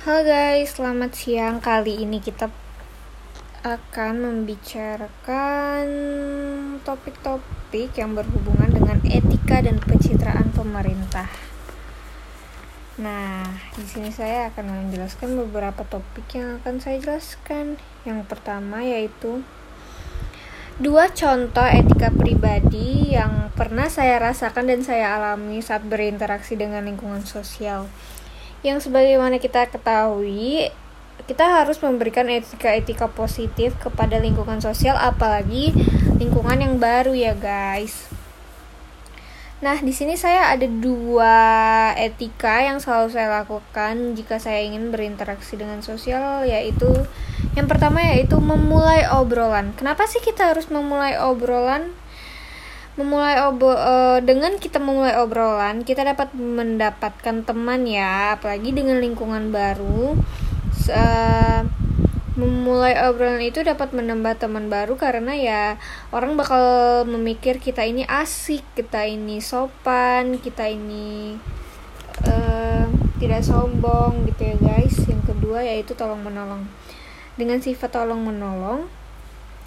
Halo guys, selamat siang. Kali ini kita akan membicarakan topik-topik yang berhubungan dengan etika dan pencitraan pemerintah. Nah, di sini saya akan menjelaskan beberapa topik yang akan saya jelaskan. Yang pertama yaitu dua contoh etika pribadi yang pernah saya rasakan dan saya alami saat berinteraksi dengan lingkungan sosial yang sebagaimana kita ketahui kita harus memberikan etika-etika positif kepada lingkungan sosial apalagi lingkungan yang baru ya guys. Nah, di sini saya ada dua etika yang selalu saya lakukan jika saya ingin berinteraksi dengan sosial yaitu yang pertama yaitu memulai obrolan. Kenapa sih kita harus memulai obrolan? Memulai obro uh, dengan kita memulai obrolan kita dapat mendapatkan teman ya apalagi dengan lingkungan baru. Uh, memulai obrolan itu dapat menambah teman baru karena ya orang bakal memikir kita ini asik kita ini sopan kita ini uh, tidak sombong gitu ya guys. Yang kedua yaitu tolong menolong. Dengan sifat tolong menolong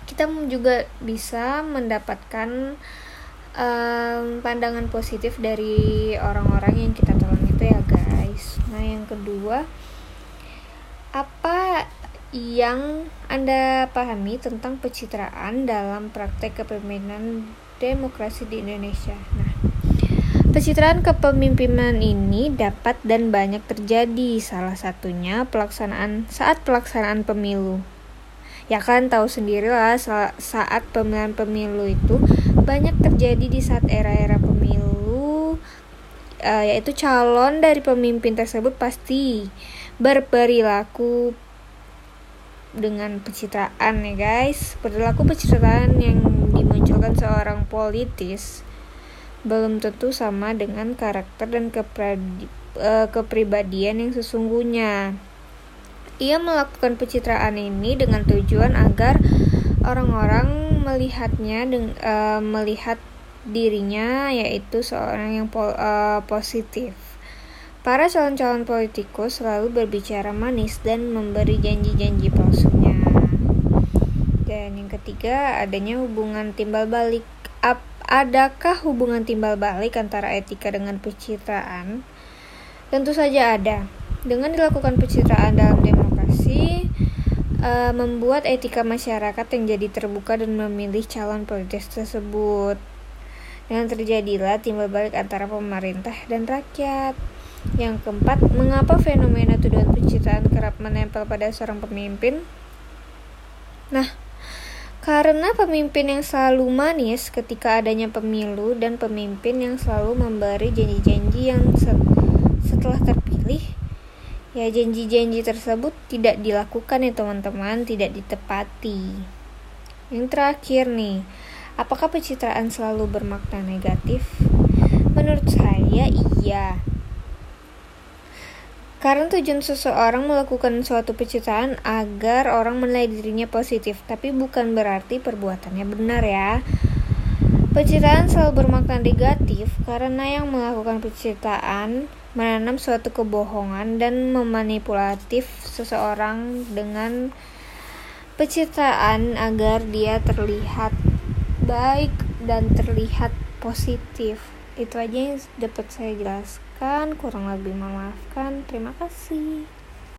kita juga bisa mendapatkan um, pandangan positif dari orang-orang yang kita tolong itu ya guys. Nah yang kedua apa yang anda pahami tentang pencitraan dalam praktek kepemimpinan demokrasi di Indonesia? Nah Pencitraan kepemimpinan ini dapat dan banyak terjadi, salah satunya pelaksanaan saat pelaksanaan pemilu. Ya kan tahu sendirilah saat pemilihan pemilu itu banyak terjadi di saat era-era pemilu uh, yaitu calon dari pemimpin tersebut pasti berperilaku dengan pencitraan ya guys. Perilaku pencitraan yang dimunculkan seorang politis belum tentu sama dengan karakter dan uh, kepribadian yang sesungguhnya. Ia melakukan pencitraan ini dengan tujuan agar orang-orang melihatnya deng uh, melihat dirinya yaitu seorang yang po uh, positif. Para calon-calon politikus selalu berbicara manis dan memberi janji-janji palsunya. Dan yang ketiga, adanya hubungan timbal balik. Ap adakah hubungan timbal balik antara etika dengan pencitraan? Tentu saja ada. Dengan dilakukan pencitraan dalam demokrasi, uh, membuat etika masyarakat yang jadi terbuka dan memilih calon politis tersebut. Dengan terjadilah timbal balik antara pemerintah dan rakyat. Yang keempat, mengapa fenomena tuduhan pencitraan kerap menempel pada seorang pemimpin? Nah, karena pemimpin yang selalu manis ketika adanya pemilu dan pemimpin yang selalu memberi janji-janji yang setelah terpilih ya janji-janji tersebut tidak dilakukan ya teman-teman. Tidak ditepati. Yang terakhir nih apakah pencitraan selalu bermakna negatif? Menurut saya iya. Karena tujuan seseorang melakukan suatu pencitraan agar orang menilai dirinya positif, tapi bukan berarti perbuatannya benar ya. Pencitraan selalu bermakna negatif karena yang melakukan pencitraan menanam suatu kebohongan dan memanipulatif seseorang dengan pencitraan agar dia terlihat baik dan terlihat positif. Itu aja yang dapat saya jelaskan. Kurang lebih memaafkan. Terima kasih.